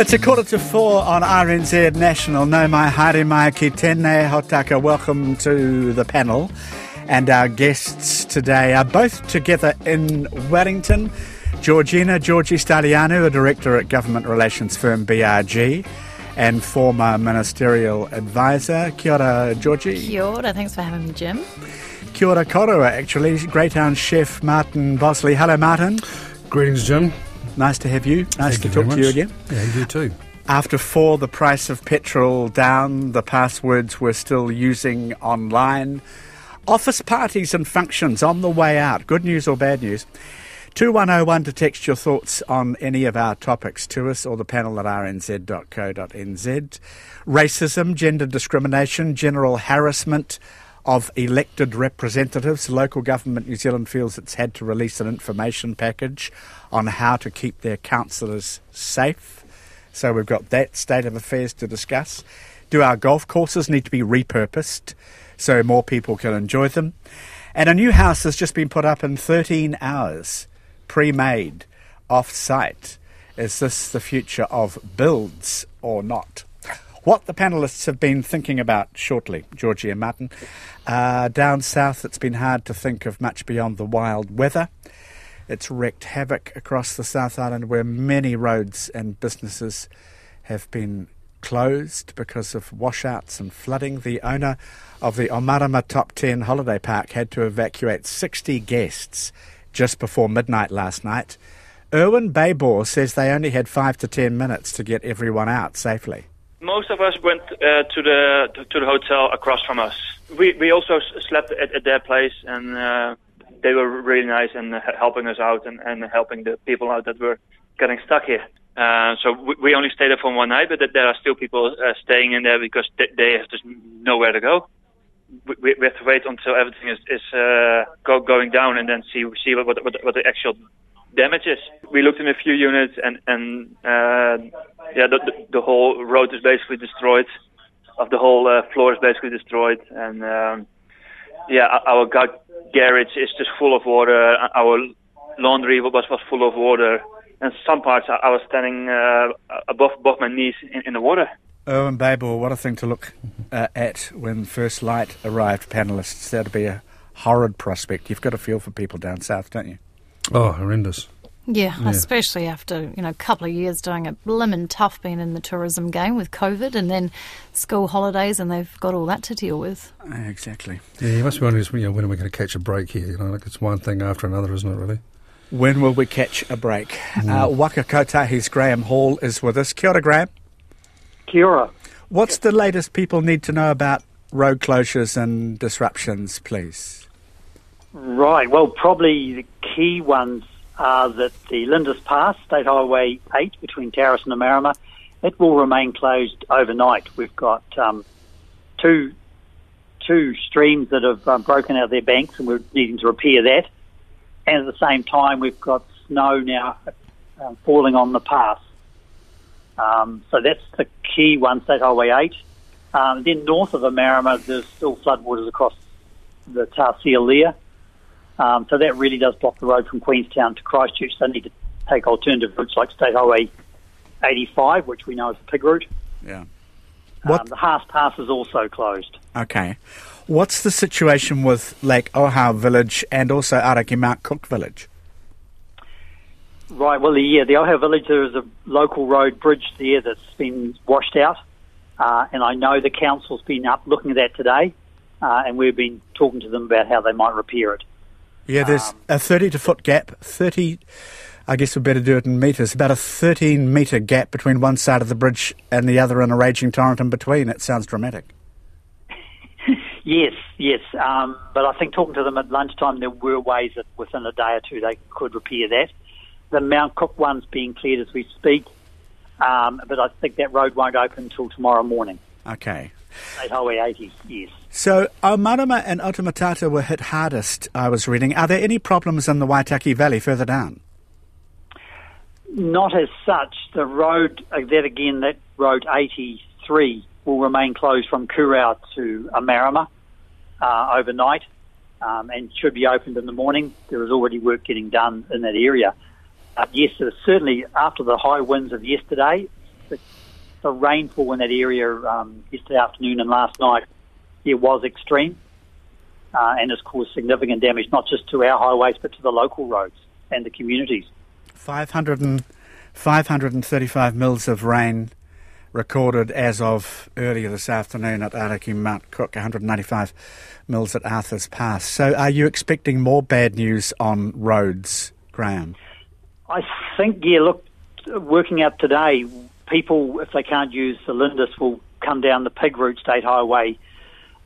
It's a quarter to four on RNZ National. No mai haere mai ki tēnei hotaka. Welcome to the panel. And our guests today are both together in Wellington. Georgina Georgi Stylianou, a director at government relations firm BRG and former ministerial advisor. Kia ora, Georgie. Kia ora, thanks for having me, Jim. Kia ora korua, actually. Greytown chef Martin Bosley. Hello, Martin. Greetings, Jim. Nice to have you. Nice Thank to you talk to you again. Yeah, you too. After four, the price of petrol down, the passwords we're still using online. Office parties and functions on the way out. Good news or bad news? 2101 to text your thoughts on any of our topics to us or the panel at rnz.co.nz. Racism, gender discrimination, general harassment of elected representatives. Local government New Zealand feels it's had to release an information package on how to keep their councillors safe. So we've got that state of affairs to discuss. Do our golf courses need to be repurposed so more people can enjoy them? And a new house has just been put up in 13 hours, pre made, off site. Is this the future of builds or not? What the panelists have been thinking about shortly, Georgia Martin. Uh, down south, it's been hard to think of much beyond the wild weather. It's wreaked havoc across the South Island where many roads and businesses have been closed because of washouts and flooding. The owner of the Omarama Top 10 holiday park had to evacuate 60 guests just before midnight last night. Erwin Baybor says they only had five to ten minutes to get everyone out safely. Most of us went uh, to the to, the hotel across from us. We we also slept at, at their place, and uh, they were really nice and uh, helping us out and, and helping the people out that were getting stuck here. Uh, so we, we only stayed there for one night, but th- there are still people uh, staying in there because they, they have just nowhere to go. We, we have to wait until everything is, is uh, go, going down and then see see what, what what the actual damage is. We looked in a few units and and uh, yeah, the, the the whole road is basically destroyed. Of the whole uh, floor is basically destroyed, and um, yeah, our- our gar- garage is just full of water. Our laundry was was full of water, and some parts I I was standing uh, above above my knees in, in the water. Erwin Baybor, what a thing to look uh, at when first light arrived, panellists. That'd be a horrid prospect. You've got a feel for people down south, don't you? Oh, horrendous. Yeah, Yeah. especially after you know a couple of years doing it blimmin' tough being in the tourism game with COVID and then school holidays and they've got all that to deal with. Uh, Exactly. Yeah, you must be wondering you know, when are we going to catch a break here? You know, like it's one thing after another, isn't it? Really? When will we catch a break? Uh, Waka Kotahi's Graham Hall is with us. Kia ora, Graham. Kia ora. What's the latest people need to know about road closures and disruptions, please? Right, well, probably the key ones are that the Lindis Pass, State Highway 8 between Tarras and Omarama, it will remain closed overnight. We've got um, two two streams that have um, broken out their banks and we're needing to repair that. And at the same time, we've got snow now um, falling on the pass. Um, so that's the key one, State Highway 8. Um, then north of Omarama, there's still floodwaters across the Tarsia Lear. Um, so that really does block the road from Queenstown to Christchurch. They need to take alternative routes like State Highway 85, which we know is a pig route. Yeah. Um, the Haast Pass is also closed. Okay. What's the situation with Lake Ohau Village and also Aoraki Mount Cook Village? Right, well, yeah, the Ohau Village, there is a local road bridge there that's been washed out. Uh, and I know the council's been up looking at that today. Uh, and we've been talking to them about how they might repair it. Yeah, there's a 30 to foot gap, 30, I guess we'd better do it in metres, about a 13 metre gap between one side of the bridge and the other and a raging torrent in between. It sounds dramatic. Yes, yes. Um, but I think talking to them at lunchtime, there were ways that within a day or two they could repair that. The Mount Cook one's being cleared as we speak, um, but I think that road won't open until tomorrow morning. Okay. State Highway 80, yes. So, Omarama and Otematata were hit hardest, I was reading. Are there any problems in the Waitaki Valley further down? Not as such. The road, uh, that again, that road 83 will remain closed from Kurow to Omarama uh, overnight um, and should be opened in the morning. There is already work getting done in that area. Uh, yes, certainly after the high winds of yesterday, the, the rainfall in that area um, yesterday afternoon and last night it was extreme uh, and has caused significant damage, not just to our highways but to the local roads and the communities. 500 and, 535 mils of rain recorded as of earlier this afternoon at Aoraki Mount Cook, 195 mils at Arthur's Pass. So, are you expecting more bad news on roads, Graham? I think, yeah, look, working out today, people, if they can't use the Lindis, will come down the Pig Route State Highway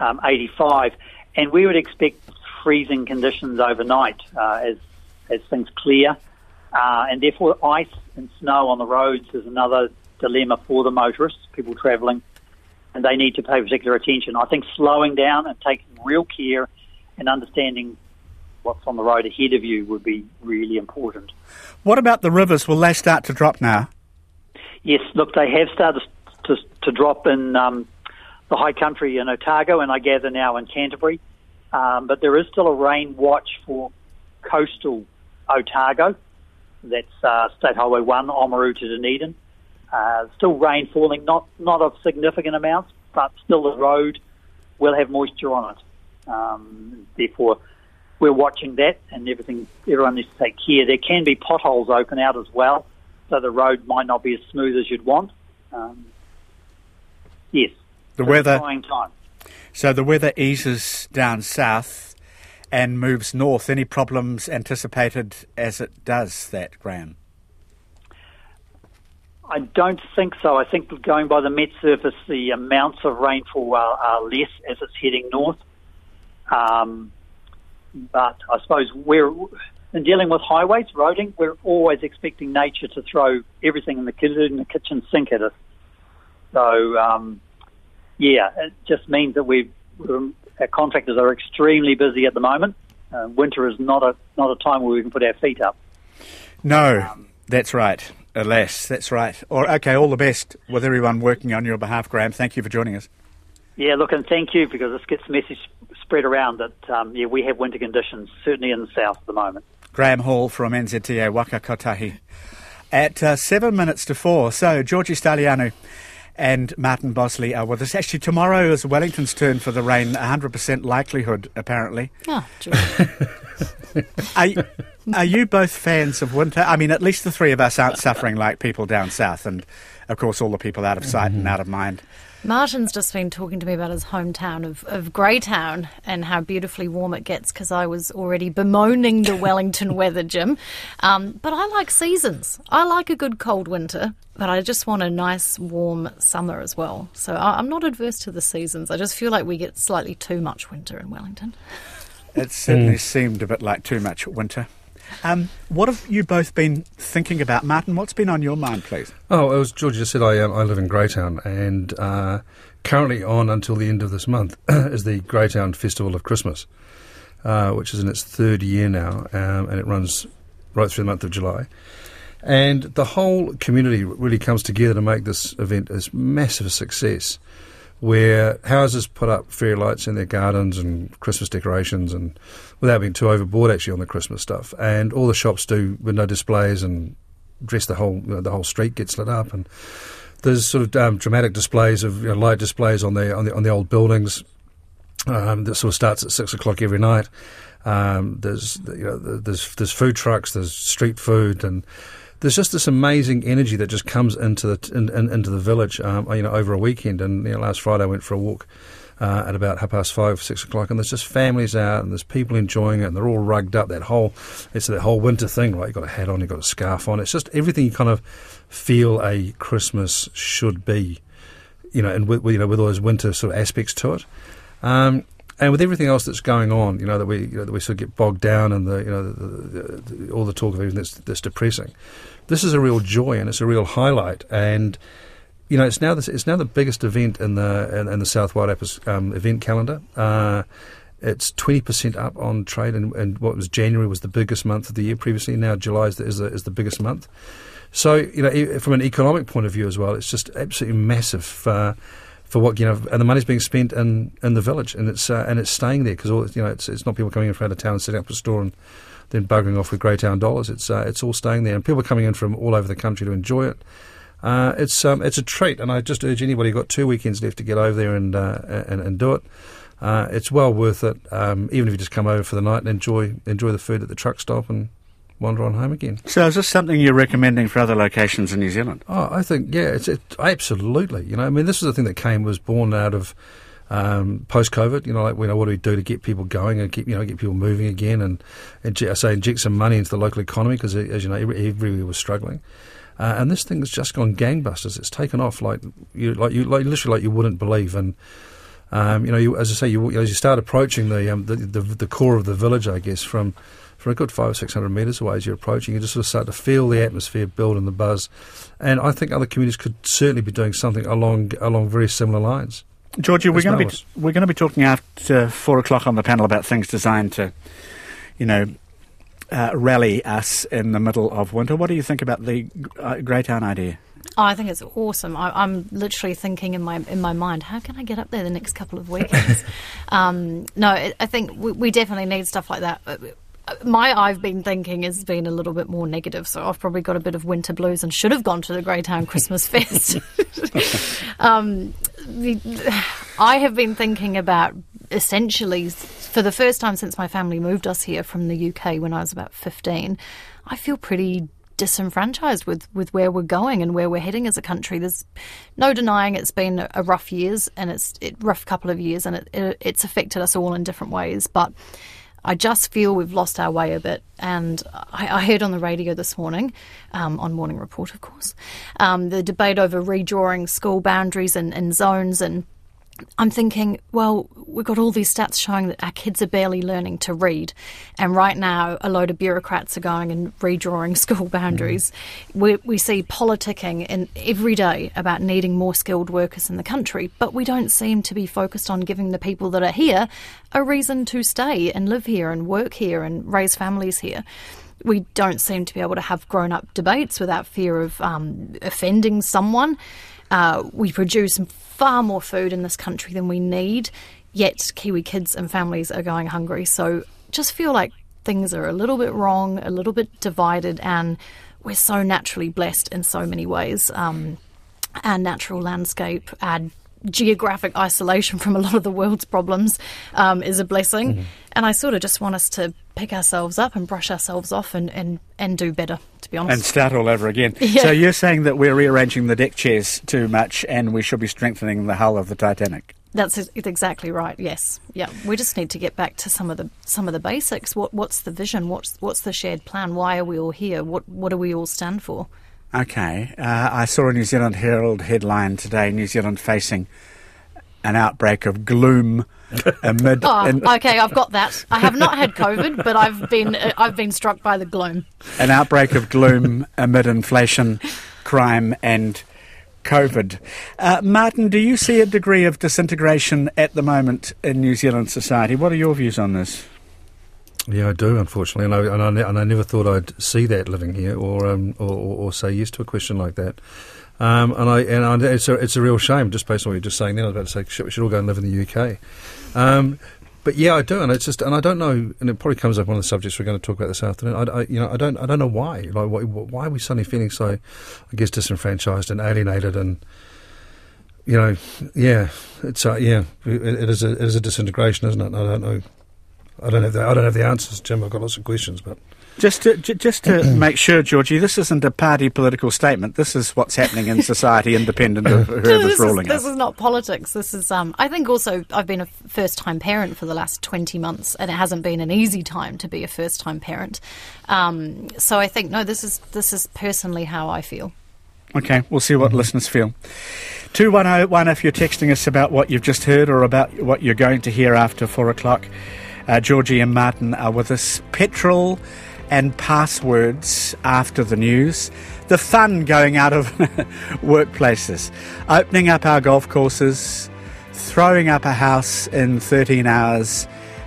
um, 85, and we would expect freezing conditions overnight uh, as as things clear, uh, and therefore ice and snow on the roads is another dilemma for the motorists, people travelling, and they need to pay particular attention. I think slowing down and taking real care and understanding what's on the road ahead of you would be really important. What about the rivers? Will they start to drop now? Yes, look, they have started to, to drop in um, the high country in Otago, and I gather now in Canterbury. Um, but there is still a rain watch for coastal Otago. That's uh, State Highway 1, Oamaru to Dunedin. Uh, still rain falling, not not of significant amounts, but still the road will have moisture on it. Um, therefore, we're watching that, and everything. Everyone needs to take care. There can be potholes open out as well, so the road might not be as smooth as you'd want. Um, yes, the weather. Time. So the weather eases down south and moves north. Any problems anticipated as it does that, Graham? I don't think so. I think going by the Met surface, the amounts of rainfall are, are less as it's heading north. Um, but I suppose we're in dealing with highways, roading, we're always expecting nature to throw everything in the, in the kitchen sink at us. So, um, yeah, it just means that we our contractors are extremely busy at the moment. Uh, winter is not a not a time where we can put our feet up. No, um, that's right. Alas, that's right. Or okay, all the best with everyone working on your behalf, Graham. Thank you for joining us. Yeah, look, and thank you because this gets the message spread around that um, yeah we have winter conditions certainly in the south at the moment. Graham Hall from NZTA Waka Kotahi. At uh, seven minutes to four, so Georgie Stylianou and Martin Bosley are with us. Actually, tomorrow is Wellington's turn for the rain, 100% likelihood, apparently. Oh, are, are you both fans of winter? I mean, at least the three of us aren't suffering like people down south, and of course, all the people out of sight mm-hmm. and out of mind. Martin's just been talking to me about his hometown of, of Greytown and how beautifully warm it gets because I was already bemoaning the Wellington weather, Jim. Um, but I like seasons. I like a good cold winter, but I just want a nice warm summer as well. So I, I'm not adverse to the seasons. I just feel like we get slightly too much winter in Wellington. It certainly mm. seemed a bit like too much winter. Um, what have you both been thinking about, Martin? What's been on your mind, please? Oh, as George just said, I, um, I live in Greytown, and uh, currently on until the end of this month is the Greytown Festival of Christmas, uh, which is in its third year now, um, and it runs right through the month of July. And the whole community really comes together to make this event a massive success where houses put up fairy lights in their gardens and Christmas decorations, and without being too overboard, actually on the Christmas stuff. And all the shops do window displays and dress the whole you know, the whole street gets lit up, and there's sort of um, dramatic displays of you know, light displays on the on the on the old buildings. Um, that sort of starts at six o'clock every night. Um, there's you know there's there's food trucks, there's street food, and there's just this amazing energy that just comes into the in, in, into the village, um, you know, over a weekend. And you know, last Friday I went for a walk uh, at about half past five, six o'clock, and there's just families out, and there's people enjoying it, and they're all rugged up. That whole it's that whole winter thing, right? You've got a hat on, you've got a scarf on. It's just everything you kind of feel a Christmas should be, you know, and with you know with all those winter sort of aspects to it. Um, and with everything else that's going on, you know that we you know, that we sort of get bogged down in the you know the, the, the, all the talk of everything that's, that's depressing. This is a real joy and it's a real highlight. And you know, it's now it's now the biggest event in the in, in the South Wairarapa um, event calendar. Uh, it's twenty percent up on trade, and, and, what was January was the biggest month of the year previously. Now July is the, is the, is the biggest month. So you know, from an economic point of view as well, it's just absolutely massive. For what you know, and the money's being spent in, in the village, and it's uh, and it's staying there because all you know, it's, it's not people coming in from out of town and setting up a store and then buggering off with Greytown dollars. It's uh, it's all staying there, and people are coming in from all over the country to enjoy it. Uh, it's um, it's a treat, and I just urge anybody who's got two weekends left to get over there and uh, and, and do it. Uh, it's well worth it, um, even if you just come over for the night and enjoy enjoy the food at the truck stop and wander on home again. So is this something you're recommending for other locations in New Zealand? Oh, I think yeah, it's it, absolutely. You know, I mean, this is the thing that came was born out of um, post COVID. You know, like you know, what do we do to get people going and keep you know get people moving again and, and I say inject some money into the local economy because as you know, every, everywhere was struggling. Uh, and this thing has just gone gangbusters. It's taken off like you like you like literally like you wouldn't believe and. Um, you know, you, as I say, you, as you start approaching the, um, the, the, the core of the village, I guess, from from a good five or six hundred metres away as you're approaching, you just sort of start to feel the atmosphere build and the buzz. And I think other communities could certainly be doing something along along very similar lines. Georgia, we're going to be we're going to be talking after four o'clock on the panel about things designed to, you know, uh, rally us in the middle of winter. What do you think about the uh, Greytown idea? Oh, I think it's awesome. I, am literally thinking in my in my mind, how can I get up there the next couple of weekends? um, no, I think we, we, definitely need stuff like that. My I've been thinking has been a little bit more negative, so I've probably got a bit of winter blues and should have gone to the Greytown Christmas Fest. um, the, I have been thinking about essentially for the first time since my family moved us here from the UK when I was about 15. I feel pretty disenfranchised with, with where we're going and where we're heading as a country. There's no denying it's been a rough years and it's a rough couple of years and it, it, it's affected us all in different ways. But I just feel we've lost our way a bit. And I, I heard on the radio this morning, um, on Morning Report, of course, um, the debate over redrawing school boundaries and, and zones and I'm thinking, well, we've got all these stats showing that our kids are barely learning to read. And right now, a load of bureaucrats are going and redrawing school boundaries. Mm. We, we see politicking in every day about needing more skilled workers in the country, but we don't seem to be focused on giving the people that are here a reason to stay and live here and work here and raise families here we don't seem to be able to have grown up debates without fear of um, offending someone. Uh, we produce far more food in this country than we need, yet Kiwi kids and families are going hungry. So just feel like things are a little bit wrong, a little bit divided, and we're so naturally blessed in so many ways. Um, our natural landscape, our geographic isolation from a lot of the world's problems um, is a blessing. Mm-hmm. And I sort of just want us to pick ourselves up and brush ourselves off and, and, and do better, to be honest. And start all over again. Yeah. So you're saying that we're rearranging the deck chairs too much and we should be strengthening the hull of the Titanic? That's exactly right. Yes, yeah. We just need to get back to some of the some of the basics. What what's the vision? What's what's the shared plan? Why are we all here? What what do we all stand for? Okay, uh, I saw a New Zealand Herald headline today: New Zealand facing an outbreak of gloom amid. oh, in, okay, I've got that. I have not had COVID, but I've been uh, I've been struck by the gloom. An outbreak of gloom amid inflation, crime, and COVID. Uh, Martin, do you see a degree of disintegration at the moment in New Zealand society? What are your views on this? Yeah, I do, unfortunately, and I, and I, and I never thought I'd see that living here, or, um, or, or say yes to a question like that. Um, and I and I, it's a it's a real shame, just based on what you're just saying. Then I was about to say, shit, we should all go and live in the UK. Um, but yeah, I do, and it's just, and I don't know, and it probably comes up one of the subjects we're going to talk about this afternoon. I, I you know, I don't, I don't know why. Like, why, why are we suddenly feeling so, I guess, disenfranchised and alienated, and you know, yeah, it's, uh, yeah, it, it is a, it is a disintegration, isn't it? I don't know, I don't have the, I don't have the answers, Jim. I've got lots of questions, but. Just to, just to make sure, Georgie, this isn't a party political statement. This is what's happening in society, independent of whoever's this ruling is, This is not politics. This is. Um, I think also I've been a first-time parent for the last twenty months, and it hasn't been an easy time to be a first-time parent. Um, so I think no, this is this is personally how I feel. Okay, we'll see what listeners feel. 2101 if you're texting us about what you've just heard or about what you're going to hear after 4 o'clock. Uh, Georgie and Martin are with us. Petrol and passwords after the news, the fun going out of workplaces, opening up our golf courses, throwing up a house in 13 hours,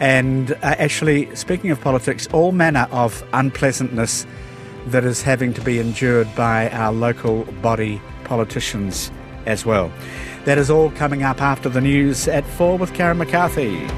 and uh, actually, speaking of politics, all manner of unpleasantness that is having to be endured by our local body politicians as well. That is all coming up after the news at 4 with Karen McCarthy.